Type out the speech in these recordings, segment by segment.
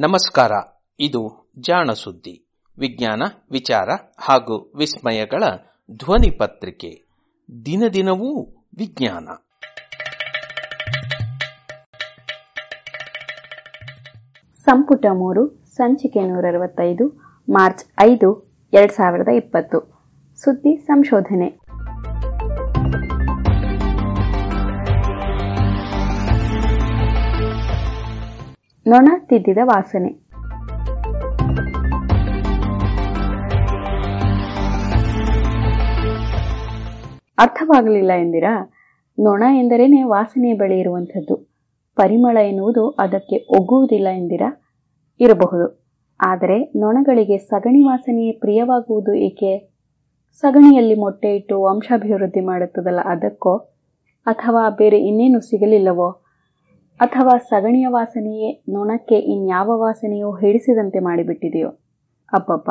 ನಮಸ್ಕಾರ. ಇದು ಜಾಣ ಸುದ್ದಿ, ವಿಜ್ಞಾನ, ವಿಚಾರ ಹಾಗೂ ವಿಸ್ಮಯಗಳ ಧ್ವನಿ ಪತ್ರಿಕೆ. ದಿನ ದಿನವೂ ವಿಜ್ಞಾನ. ಸಂಪುಟ ಮೂರು, ಸಂಚಿಕೆ ನೂರ ಅರವತ್ತೈದು ಮಾರ್ಚ್ ಐದು, ಎರಡ್ ಸಾವಿರದ ಇಪ್ಪತ್ತು. ಸುದ್ದಿ ಸಂಶೋಧನೆ. ನೊಣ ತಿದ್ದಿದ ವಾಸನೆ. ಅರ್ಥವಾಗಲಿಲ್ಲ ಎಂದಿರಾ? ನೊಣ ಎಂದರೇನೆ ವಾಸನೆ ಬಳಿ ಇರುವಂಥದ್ದು. ಪರಿಮಳ ಎನ್ನುವುದು ಅದಕ್ಕೆ ಒಗ್ಗುವುದಿಲ್ಲ ಎಂದಿರಾ? ಇರಬಹುದು. ಆದರೆ ನೊಣಗಳಿಗೆ ಸಗಣಿ ವಾಸನೆಯೇ ಪ್ರಿಯವಾಗುವುದು ಏಕೆ? ಸಗಣಿಯಲ್ಲಿ ಮೊಟ್ಟೆ ಇಟ್ಟು ವಂಶಾಭಿವೃದ್ಧಿ ಮಾಡುತ್ತದಲ್ಲ ಅದಕ್ಕೋ? ಅಥವಾ ಬೇರೆ ಇನ್ನೇನು ಸಿಗಲಿಲ್ಲವೋ? ಅಥವಾ ಸಗಣಿಯ ವಾಸನೆಯೇ ನೊಣಕ್ಕೆ ಇನ್ಯಾವ ವಾಸನೆಯೋ ಹಿಡಿಸಿದಂತೆ ಮಾಡಿಬಿಟ್ಟಿದೆಯೋ? ಅಬ್ಬಬ್ಬ,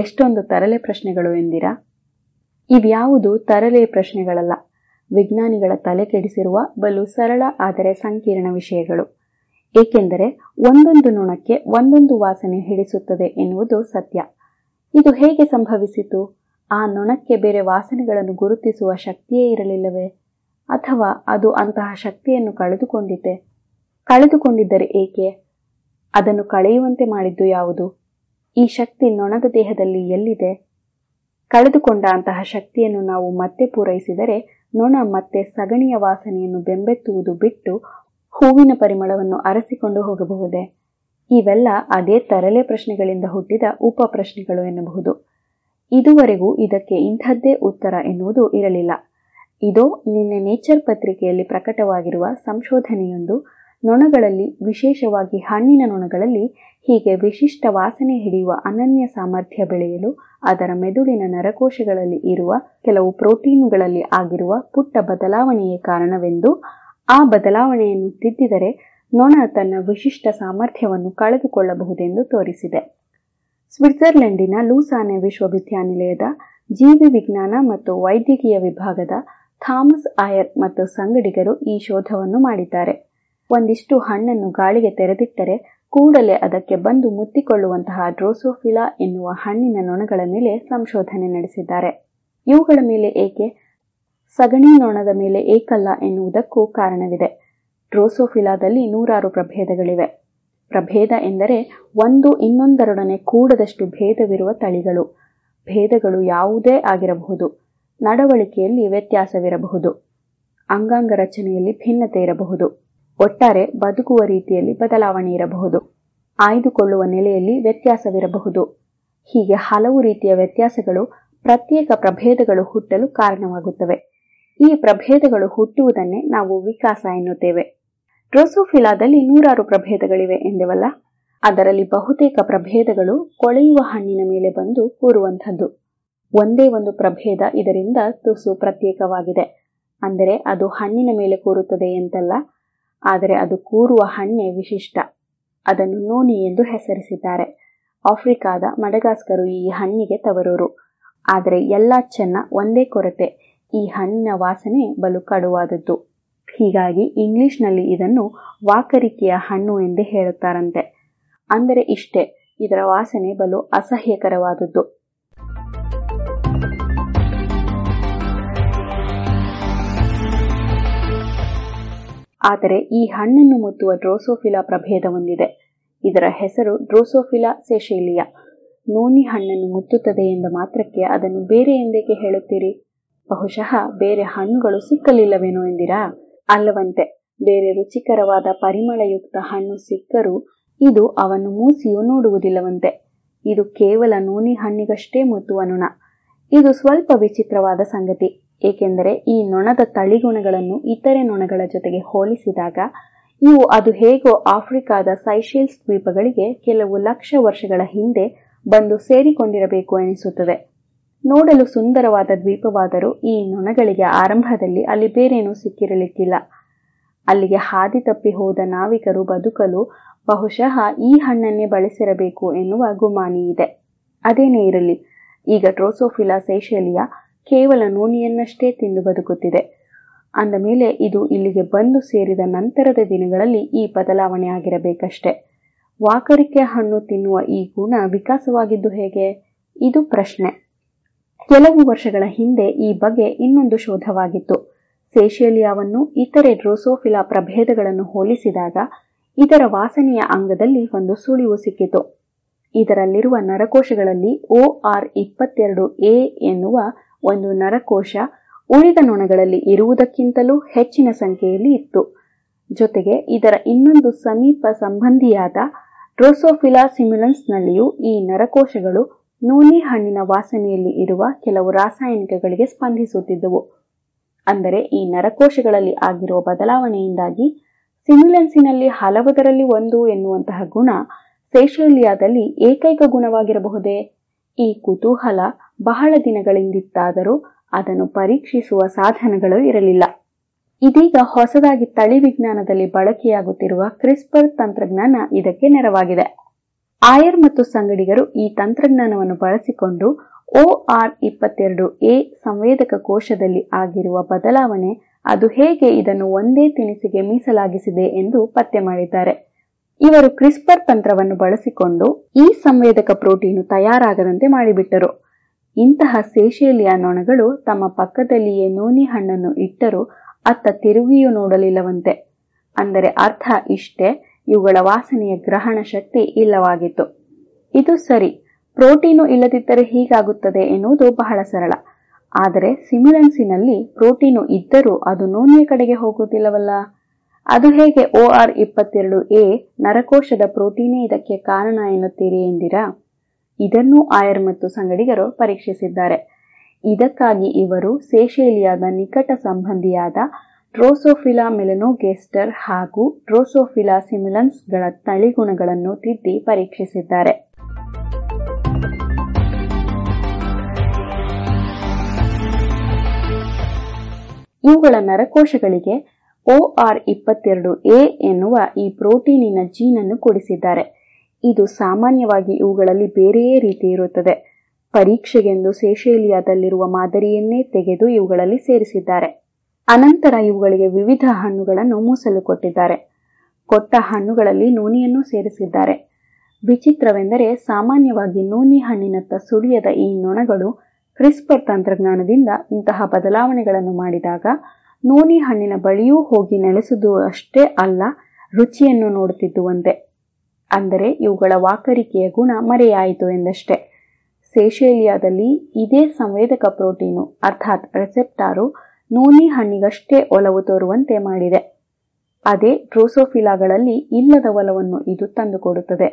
ಎಷ್ಟೊಂದು ತರಲೆ ಪ್ರಶ್ನೆಗಳು ಎಂದಿರಾ? ಇವ್ಯಾವುದು ತರಲೆ ಪ್ರಶ್ನೆಗಳಲ್ಲ. ವಿಜ್ಞಾನಿಗಳ ತಲೆ ಕೆಡಿಸಿರುವ ಬಲು ಸರಳ ಆದರೆ ಸಂಕೀರ್ಣ ವಿಷಯಗಳು. ಏಕೆಂದರೆ ಒಂದೊಂದು ನೊಣಕ್ಕೆ ಒಂದೊಂದು ವಾಸನೆ ಹಿಡಿಸುತ್ತದೆ ಎನ್ನುವುದು ಸತ್ಯ. ಇದು ಹೇಗೆ ಸಂಭವಿಸಿತು? ಆ ನೊಣಕ್ಕೆ ಬೇರೆ ವಾಸನೆಗಳನ್ನು ಗುರುತಿಸುವ ಶಕ್ತಿಯೇ ಇರಲಿಲ್ಲವೇ? ಅಥವಾ ಅದು ಅಂತಹ ಶಕ್ತಿಯನ್ನು ಕಳೆದುಕೊಂಡಿತೆ? ಕಳೆದುಕೊಂಡಿದ್ದರೆ ಏಕೆ? ಅದನ್ನು ಕಳೆಯುವಂತೆ ಮಾಡಿದ್ದು ಯಾವುದು? ಈ ಶಕ್ತಿ ನೊಣದ ದೇಹದಲ್ಲಿ ಎಲ್ಲಿದೆ? ಕಳೆದುಕೊಂಡ ಅಂತಹ ಶಕ್ತಿಯನ್ನು ನಾವು ಮತ್ತೆ ಪೂರೈಸಿದರೆ ನೊಣ ಮತ್ತೆ ಸಗಣಿಯ ವಾಸನೆಯನ್ನು ಬೆಂಬೆತ್ತುವುದು ಬಿಟ್ಟು ಹೂವಿನ ಪರಿಮಳವನ್ನು ಅರಸಿಕೊಂಡು ಹೋಗಬಹುದೇ? ಇವೆಲ್ಲ ಅದೇ ತರಲೆ ಪ್ರಶ್ನೆಗಳಿಂದ ಹುಟ್ಟಿದ ಉಪ ಪ್ರಶ್ನೆಗಳು ಎನ್ನಬಹುದು. ಇದುವರೆಗೂ ಇದಕ್ಕೆ ಇಂಥದ್ದೇ ಉತ್ತರ ಎನ್ನುವುದು ಇರಲಿಲ್ಲ. ಇದು ನಿನ್ನೆ ನೇಚರ್ ಪತ್ರಿಕೆಯಲ್ಲಿ ಪ್ರಕಟವಾಗಿರುವ ಸಂಶೋಧನೆಯೊಂದು ನೊಣಗಳಲ್ಲಿ, ವಿಶೇಷವಾಗಿ ಹಣ್ಣಿನ ನೊಣಗಳಲ್ಲಿ ಹೀಗೆ ವಿಶಿಷ್ಟ ವಾಸನೆ ಹಿಡಿಯುವ ಅನನ್ಯ ಸಾಮರ್ಥ್ಯ ಬೆಳೆಯಲು ಅದರ ಮೆದುಳಿನ ನರಕೋಶಗಳಲ್ಲಿ ಇರುವ ಕೆಲವು ಪ್ರೋಟೀನುಗಳಲ್ಲಿ ಆಗಿರುವ ಪುಟ್ಟ ಬದಲಾವಣೆಯೇ ಕಾರಣವೆಂದು ಆ ಬದಲಾವಣೆಯನ್ನು ತಿದ್ದಿದರೆ ನೊಣ ತನ್ನ ವಿಶಿಷ್ಟ ಸಾಮರ್ಥ್ಯವನ್ನು ಕಳೆದುಕೊಳ್ಳಬಹುದೆಂದು ತೋರಿಸಿದೆ. ಸ್ವಿಟ್ಜರ್ಲೆಂಡಿನ ಲೂಸಾನೆ ವಿಶ್ವವಿದ್ಯಾನಿಲಯದ ಜೀವಿ ವಿಜ್ಞಾನ ಮತ್ತು ವೈದ್ಯಕೀಯ ವಿಭಾಗದ ಥಾಮಸ್ ಆಯರ್ ಮತ್ತು ಸಂಗಡಿಗರು ಈ ಶೋಧವನ್ನು ಮಾಡಿದ್ದಾರೆ. ಒಂದಿಷ್ಟು ಹಣ್ಣನ್ನು ಗಾಳಿಗೆ ತೆರೆದಿಟ್ಟರೆ ಕೂಡಲೇ ಅದಕ್ಕೆ ಬಂದು ಮುತ್ತಿಕೊಳ್ಳುವಂತಹ ಡ್ರೋಸೋಫಿಲಾ ಎನ್ನುವ ಹಣ್ಣಿನ ನೊಣಗಳ ಮೇಲೆ ಸಂಶೋಧನೆ ನಡೆಸಿದ್ದಾರೆ. ಇವುಗಳ ಮೇಲೆ ಏಕೆ, ಸಗಣಿ ನೊಣದ ಮೇಲೆ ಏಕಲ್ಲ ಎನ್ನುವುದಕ್ಕೂ ಕಾರಣವಿದೆ. ಡ್ರೋಸೋಫಿಲಾದಲ್ಲಿ ನೂರಾರು ಪ್ರಭೇದಗಳಿವೆ. ಪ್ರಭೇದ ಎಂದರೆ ಒಂದು ಇನ್ನೊಂದರೊಡನೆ ಕೂಡದಷ್ಟು ಭೇದವಿರುವ ತಳಿಗಳು. ಭೇದಗಳು ಯಾವುದೇ ಆಗಿರಬಹುದು. ನಡವಳಿಕೆಯಲ್ಲಿ ವ್ಯತ್ಯಾಸವಿರಬಹುದು. ಅಂಗಾಂಗ ರಚನೆಯಲ್ಲಿ ಭಿನ್ನತೆ ಇರಬಹುದು. ಒಟ್ಟಾರೆ ಬದುಕುವ ರೀತಿಯಲ್ಲಿ ಬದಲಾವಣೆ ಇರಬಹುದು. ಆಯ್ದುಕೊಳ್ಳುವ ನೆಲೆಯಲ್ಲಿ ವ್ಯತ್ಯಾಸವಿರಬಹುದು. ಹೀಗೆ ಹಲವು ರೀತಿಯ ವ್ಯತ್ಯಾಸಗಳು ಪ್ರತ್ಯೇಕ ಪ್ರಭೇದಗಳು ಹುಟ್ಟಲು ಕಾರಣವಾಗುತ್ತವೆ. ಈ ಪ್ರಭೇದಗಳು ಹುಟ್ಟುವುದನ್ನೇ ನಾವು ವಿಕಾಸ ಎನ್ನುತ್ತೇವೆ. ಡ್ರೋಸೋಫಿಲಾದಲ್ಲಿ ನೂರಾರು ಪ್ರಭೇದಗಳಿವೆ ಎಂದೆವಲ್ಲ? ಅದರಲ್ಲಿ ಬಹುತೇಕ ಪ್ರಭೇದಗಳು ಕೊಳೆಯುವ ಹಣ್ಣಿನ ಮೇಲೆ ಬಂದು ಕೂರುವಂಥದ್ದು. ಒಂದೇ ಒಂದು ಪ್ರಭೇದ ಇದರಿಂದ ತುಸು ಪ್ರತ್ಯೇಕವಾಗಿದೆ. ಅಂದರೆ ಅದು ಹಣ್ಣಿನ ಮೇಲೆ ಕೂರುತ್ತದೆ ಎಂತಲ್ಲ ಆದರೆ ಅದು ಕೂರುವ ಹಣ್ಣೆ ವಿಶಿಷ್ಟ. ಅದನ್ನು ನೋನಿ ಎಂದು ಹೆಸರಿಸಿದ್ದಾರೆ. ಆಫ್ರಿಕಾದ ಮಡಗಾಸ್ಕರು ಈ ಹಣ್ಣಿಗೆ ತವರೂರು. ಆದರೆ ಎಲ್ಲ ಚೆನ್ನ ಒಂದೇ ಕೊರತೆ. ಈ ಹಣ್ಣಿನ ವಾಸನೆ ಬಲು ಕಡುವಾದದ್ದು. ಹೀಗಾಗಿ ಇಂಗ್ಲಿಷ್ನಲ್ಲಿ ಇದನ್ನು ವಾಕರಿಕೆಯ ಹಣ್ಣು ಎಂದೇ ಹೇಳುತ್ತಾರಂತೆ. ಅಂದರೆ ಇಷ್ಟೇ, ಇದರ ವಾಸನೆ ಬಲು ಅಸಹ್ಯಕರವಾದದ್ದು. ಆದರೆ ಈ ಹಣ್ಣನ್ನು ಮುತ್ತುವ ಡ್ರೋಸೋಫಿಲಾ ಪ್ರಭೇದ ಹೊಂದಿದೆ. ಇದರ ಹೆಸರು ಡ್ರೋಸೋಫಿಲಾ ಸೆಶೇಲಿಯಾ. ನೋನಿ ಹಣ್ಣನ್ನು ಮುತ್ತುತ್ತದೆ ಎಂದ ಮಾತ್ರಕ್ಕೆ ಅದನ್ನು ಬೇರೆ ಎಂದೇಕೆ ಹೇಳುತ್ತೀರಿ? ಬಹುಶಃ ಬೇರೆ ಹಣ್ಣುಗಳು ಸಿಕ್ಕಲಿಲ್ಲವೇನೋ ಎಂದಿರಾ? ಅಲ್ಲವಂತೆ, ಬೇರೆ ರುಚಿಕರವಾದ ಪರಿಮಳಯುಕ್ತ ಹಣ್ಣು ಸಿಕ್ಕರೂ ಇದು ಅವನ್ನು ಮೂಸಿಯೂ ನೋಡುವುದಿಲ್ಲವಂತೆ. ಇದು ಕೇವಲ ನೋನಿ ಹಣ್ಣಿಗಷ್ಟೇ ಮುತ್ತುವ ನೊಣ. ಇದು ಸ್ವಲ್ಪ ವಿಚಿತ್ರವಾದ ಸಂಗತಿ. ಏಕೆಂದರೆ ಈ ನೊಣದ ತಳಿಗುಣಗಳನ್ನು ಇತರೆ ನೊಣಗಳ ಜೊತೆಗೆ ಹೋಲಿಸಿದಾಗ, ಇವು ಅದು ಹೇಗೋ ಆಫ್ರಿಕಾದ ಸೈಶೇಲ್ಸ್ ದ್ವೀಪಗಳಿಗೆ ಕೆಲವು ಲಕ್ಷ ವರ್ಷಗಳ ಹಿಂದೆ ಬಂದು ಸೇರಿಕೊಂಡಿರಬೇಕು ಎನಿಸುತ್ತದೆ. ನೋಡಲು ಸುಂದರವಾದ ದ್ವೀಪವಾದರೂ ಈ ನೊಣಗಳಿಗೆ ಆರಂಭದಲ್ಲಿ ಅಲ್ಲಿ ಬೇರೇನೂ ಸಿಕ್ಕಿರಲಿಕ್ಕಿಲ್ಲ. ಅಲ್ಲಿಗೆ ಹಾದಿ ತಪ್ಪಿ ಹೋದ ನಾವಿಕರು ಬದುಕಲು ಬಹುಶಃ ಈ ಹಣ್ಣನ್ನೇ ಬಳಸಿರಬೇಕು ಎನ್ನುವ ಗುಮಾನಿ ಇದೆ ಅದೇನೇ ಇರಲಿ, ಈಗ ಟ್ರೋಸೋಫಿಲಾ ಸೈಶೇಲಿಯಾ ಕೇವಲ ನೋನಿಯನ್ನಷ್ಟೇ ತಿಂದು ಬದುಕುತ್ತಿದೆ. ಅಂದ ಮೇಲೆ ಇದು ಇಲ್ಲಿಗೆ ಬಂದು ಸೇರಿದ ನಂತರದ ದಿನಗಳಲ್ಲಿ ಈ ಬದಲಾವಣೆ ಆಗಿರಬೇಕಷ್ಟೆ. ವಾಕರಿಕೆ ಹಣ್ಣು ತಿನ್ನುವ ಈ ಗುಣ ವಿಕಾಸವಾಗಿದ್ದು ಹೇಗೆ? ಇದು ಪ್ರಶ್ನೆ. ಕೆಲವು ವರ್ಷಗಳ ಹಿಂದೆ ಈ ಬಗ್ಗೆ ಇನ್ನೊಂದು ಶೋಧವಾಗಿತ್ತು. ಸೇಷೇಲಿಯಾವನ್ನು ಇತರೆ ಡ್ರೋಸೋಫಿಲಾ ಪ್ರಭೇದಗಳನ್ನು ಹೋಲಿಸಿದಾಗ ಇದರ ವಾಸನೆಯ ಅಂಗದಲ್ಲಿ ಒಂದು ಸುಳಿವು ಸಿಕ್ಕಿತು. ಇದರಲ್ಲಿರುವ ನರಕೋಶಗಳಲ್ಲಿ ಓ ಆರ್ ಇಪ್ಪತ್ತೆರಡು ಎ ಎನ್ನುವ ಒಂದು ನರಕೋಶ ಉಳಿದ ನೊಣಗಳಲ್ಲಿ ಇರುವುದಕ್ಕಿಂತಲೂ ಹೆಚ್ಚಿನ ಸಂಖ್ಯೆಯಲ್ಲಿ ಇತ್ತು. ಜೊತೆಗೆ ಇದರ ಇನ್ನೊಂದು ಸಮೀಪ ಸಂಬಂಧಿಯಾದ ಡ್ರೋಸೋಫಿಲಾ ಸಿಮ್ಯುಲನ್ಸ್ನಲ್ಲಿಯೂ ಈ ನರಕೋಶಗಳು ನೂನಿ ಹಣ್ಣಿನ ವಾಸನೆಯಲ್ಲಿ ಇರುವ ಕೆಲವು ರಾಸಾಯನಿಕಗಳಿಗೆ ಸ್ಪಂದಿಸುತ್ತಿದ್ದವು. ಅಂದರೆ ಈ ನರಕೋಶಗಳಲ್ಲಿ ಆಗಿರುವ ಬದಲಾವಣೆಯಿಂದಾಗಿ ಸಿಮ್ಯುಲೆನ್ಸಿನಲ್ಲಿ ಹಲವದರಲ್ಲಿ ಒಂದು ಎನ್ನುವಂತಹ ಗುಣ ಸೇಷೇಲಿಯಾದಲ್ಲಿ ಏಕೈಕ ಗುಣವಾಗಿರಬಹುದೇ? ಈ ಕುತೂಹಲ ಬಹಳ ದಿನಗಳಿಂದಿತ್ತಾದರೂ ಅದನ್ನು ಪರೀಕ್ಷಿಸುವ ಸಾಧನಗಳು ಇರಲಿಲ್ಲ. ಇದೀಗ ಹೊಸದಾಗಿ ತಳಿ ವಿಜ್ಞಾನದಲ್ಲಿ ಬಳಕೆಯಾಗುತ್ತಿರುವ ಕ್ರಿಸ್ಪರ್ ತಂತ್ರಜ್ಞಾನ ಇದಕ್ಕೆ ನೆರವಾಗಿದೆ. ಆಯರ್ ಮತ್ತು ಸಂಗಡಿಗರು ಈ ತಂತ್ರಜ್ಞಾನವನ್ನು ಬಳಸಿಕೊಂಡು ಓ ಆರ್ ಇಪ್ಪತ್ತೆರಡು ಎ ಸಂವೇದಕ ಕೋಶದಲ್ಲಿ ಆಗಿರುವ ಬದಲಾವಣೆ ಅದು ಹೇಗೆ ಇದನ್ನು ಒಂದೇ ತಿನಿಸಿಗೆ ಮೀಸಲಾಗಿಸಿದೆ ಎಂದು ಪತ್ತೆ ಮಾಡಿದ್ದಾರೆ. ಇವರು ಕ್ರಿಸ್ಪರ್ ತಂತ್ರವನ್ನು ಬಳಸಿಕೊಂಡು ಈ ಸಂವೇದಕ ಪ್ರೋಟೀನು ತಯಾರಾಗದಂತೆ ಮಾಡಿಬಿಟ್ಟರು. ಇಂತಹ ಸೇಷೇಲಿಯ ನೊಣಗಳು ತಮ್ಮ ಪಕ್ಕದಲ್ಲಿಯೇ ನೋನಿ ಹಣ್ಣನ್ನು ಇಟ್ಟರೂ ಅತ್ತ ತಿರುಗಿಯೂ ನೋಡಲಿಲ್ಲವಂತೆ. ಅಂದರೆ ಅರ್ಥ ಇಷ್ಟೇ, ಇವುಗಳ ವಾಸನೆಯ ಗ್ರಹಣ ಶಕ್ತಿ ಇಲ್ಲವಾಗಿತ್ತು. ಇದು ಸರಿ, ಪ್ರೋಟೀನು ಇಲ್ಲದಿದ್ದರೆ ಹೀಗಾಗುತ್ತದೆ ಎನ್ನುವುದು ಬಹಳ ಸರಳ. ಆದರೆ ಸಿಮಿಲೆನ್ಸಿನಲ್ಲಿ ಪ್ರೋಟೀನು ಇದ್ದರೂ ಅದು ನೋನಿಯ ಕಡೆಗೆ ಹೋಗುವುದಿಲ್ಲವಲ್ಲ? ಅದು ಹೇಗೆ ಓ ಆರ್ ಇಪ್ಪತ್ತೆರಡು ಎ ನರಕೋಶದ ಪ್ರೋಟೀನೇ ಇದಕ್ಕೆ ಕಾರಣ ಎನ್ನುತ್ತೀರಿ ಎಂದಿರಾ? ಇದನ್ನೂ ಆಯರ್ ಮತ್ತು ಸಂಗಡಿಗರು ಪರೀಕ್ಷಿಸಿದ್ದಾರೆ. ಇದಕ್ಕಾಗಿ ಇವರು ಸೇಷೇಲಿಯಾದ ನಿಕಟ ಸಂಬಂಧಿಯಾದ ಡ್ರೋಸೋಫಿಲಾ ಮೆಲನೋಗೆಸ್ಟರ್ ಹಾಗೂ ಡ್ರೋಸೋಫಿಲಾ ಸಿಮಿಲನ್ಸ್ಗಳ ತಳಿಗುಣಗಳನ್ನು ತಿದ್ದಿ ಪರೀಕ್ಷಿಸಿದ್ದಾರೆ. ಇವುಗಳ ನರಕೋಶಗಳಿಗೆ ಓ ಆರ್ ಇಪ್ಪತ್ತೆರಡು ಎ ಎನ್ನುವ ಈ ಪ್ರೋಟೀನಿನ ಜೀನನ್ನು ಕೊಡಿಸಿದ್ದಾರೆ. ಇದು ಸಾಮಾನ್ಯವಾಗಿ ಇವುಗಳಲ್ಲಿ ಬೇರೆಯೇ ರೀತಿ ಇರುತ್ತದೆ. ಪರೀಕ್ಷೆಗೆಂದು ಸೇಷೇಲಿಯಾದಲ್ಲಿರುವ ಮಾದರಿಯನ್ನೇ ತೆಗೆದು ಇವುಗಳಲ್ಲಿ ಸೇರಿಸಿದ್ದಾರೆ. ಅನಂತರ ಇವುಗಳಿಗೆ ವಿವಿಧ ಹಣ್ಣುಗಳನ್ನು ಮೂಸಲು ಕೊಟ್ಟಿದ್ದಾರೆ. ಕೊಟ್ಟ ಹಣ್ಣುಗಳಲ್ಲಿ ನೂನಿಯನ್ನು ಸೇರಿಸಿದ್ದಾರೆ. ವಿಚಿತ್ರವೆಂದರೆ ಸಾಮಾನ್ಯವಾಗಿ ನೂನಿ ಹಣ್ಣಿನತ್ತ ಸುಳಿಯದ ಈ ನೊಣಗಳು ಕ್ರಿಸ್ಪರ್ ತಂತ್ರಜ್ಞಾನದಿಂದ ಇಂತಹ ಬದಲಾವಣೆಗಳನ್ನು ಮಾಡಿದಾಗ ನೂನಿ ಹಣ್ಣಿನ ಬಳಿಯೂ ಹೋಗಿ ನೆಲೆಸುವುದು ಅಷ್ಟೇ ಅಲ್ಲ, ರುಚಿಯನ್ನು ನೋಡುತ್ತಿದ್ದುವಂತೆ. ಅಂದರೆ ಇವುಗಳ ವಾಕರಿಕೆಯ ಗುಣ ಮರೆಯಾಯಿತು ಎಂದಷ್ಟೇ. ಸೇಷೇಲಿಯಾದಲ್ಲಿ ಇದೇ ಸಂವೇದಕ ಪ್ರೋಟೀನು, ಅರ್ಥಾತ್ ರೆಸೆಪ್ಟಾರು ನೂನಿ ಹಣ್ಣಿಗಷ್ಟೇ ಒಲವು ತೋರುವಂತೆ ಮಾಡಿದೆ. ಅದೇ ಡ್ರೋಸೋಫಿಲಾಗಳಲ್ಲಿ ಇಲ್ಲದ ಒಲವನ್ನು ಇದು ತಂದುಕೊಡುತ್ತದೆ.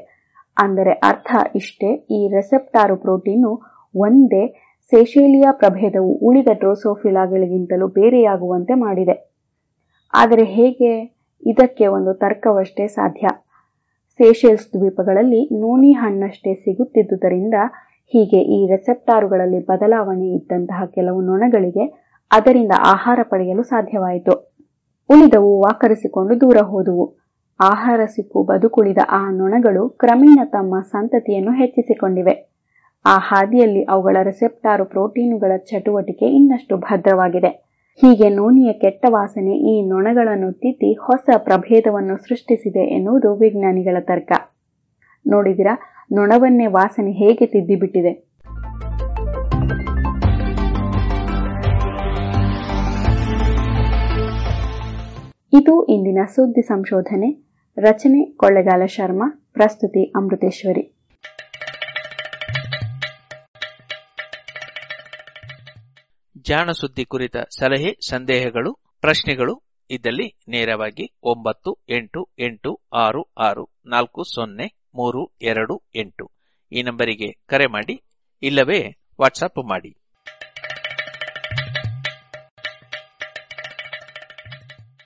ಅಂದರೆ ಅರ್ಥ ಇಷ್ಟೇ, ಈ ರೆಸೆಪ್ಟಾರು ಪ್ರೋಟೀನು ಒಂದೇ ಸೇಷೇಲಿಯಾ ಪ್ರಭೇದವು ಉಳಿದ ಡ್ರೋಸೋಫಿಲಾಗಳಿಗಿಂತಲೂ ಬೇರೆಯಾಗುವಂತೆ ಮಾಡಿದೆ. ಆದರೆ ಹೇಗೆ? ಇದಕ್ಕೆ ಒಂದು ತರ್ಕವಷ್ಟೇ ಸಾಧ್ಯ. ಸೇಷೆಲ್ಸ್ ದ್ವೀಪಗಳಲ್ಲಿ ನೋನಿ ಹಣ್ಣಷ್ಟೇ ಸಿಗುತ್ತಿದ್ದುದರಿಂದ ಹೀಗೆ ಈ ರೆಸೆಪ್ಟಾರುಗಳಲ್ಲಿ ಬದಲಾವಣೆ ಇದ್ದಂತಹ ಕೆಲವು ನೊಣಗಳಿಗೆ ಅದರಿಂದ ಆಹಾರ ಪಡೆಯಲು ಸಾಧ್ಯವಾಯಿತು. ಉಳಿದವು ವಾಕರಿಸಿಕೊಂಡು ದೂರ ಹೋದುವು. ಆಹಾರ ಸಿಕ್ಕು ಬದುಕುಳಿದ ಆ ನೊಣಗಳು ಕ್ರಮೇಣ ತಮ್ಮ ಸಂತತಿಯನ್ನು ಹೆಚ್ಚಿಸಿಕೊಂಡಿವೆ. ಆ ಹಾದಿಯಲ್ಲಿ ಅವುಗಳ ರೆಸೆಪ್ಟಾರು ಪ್ರೋಟೀನುಗಳ ಚಟುವಟಿಕೆ ಇನ್ನಷ್ಟು ಭದ್ರವಾಗಿದೆ. ಹೀಗೆ ನೋನಿಯ ಕೆಟ್ಟ ವಾಸನೆ ಈ ನೊಣಗಳನ್ನು ತಿದ್ದಿ ಹೊಸ ಪ್ರಭೇದವನ್ನು ಸೃಷ್ಟಿಸಿದೆ ಎನ್ನುವುದು ವಿಜ್ಞಾನಿಗಳ ತರ್ಕ. ನೋಡಿದಿರಾ, ನೊಣವನ್ನೇ ವಾಸನೆ ಹೇಗೆ ತಿದ್ದಿಬಿಟ್ಟಿದೆ? ಇದು ಇಂದಿನ ಸುದ್ದಿ ಸಂಶೋಧನೆ. ರಚನೆ ಕೊಳ್ಳೆಗಾಲ ಶರ್ಮಾ, ಪ್ರಸ್ತುತಿ ಅಮೃತೇಶ್ವರಿ. ಜಾಣ ಸುದ್ದಿ ಕುರಿತ ಸಲಹೆ, ಸಂದೇಹಗಳು, ಪ್ರಶ್ನೆಗಳು ಇದ್ದಲ್ಲಿ ನೇರವಾಗಿ ಒಂಬತ್ತು, ಎಂಟು ಎಂಟು, ಆರು ಆರು, ನಾಲ್ಕು, ಸೊನ್ನೆ, ಮೂರು, ಎರಡು, ಎಂಟು. ಈ ನಂಬರಿಗೆ ಕರೆ ಮಾಡಿ, ಇಲ್ಲವೇ ವಾಟ್ಸಪ್ ಮಾಡಿ.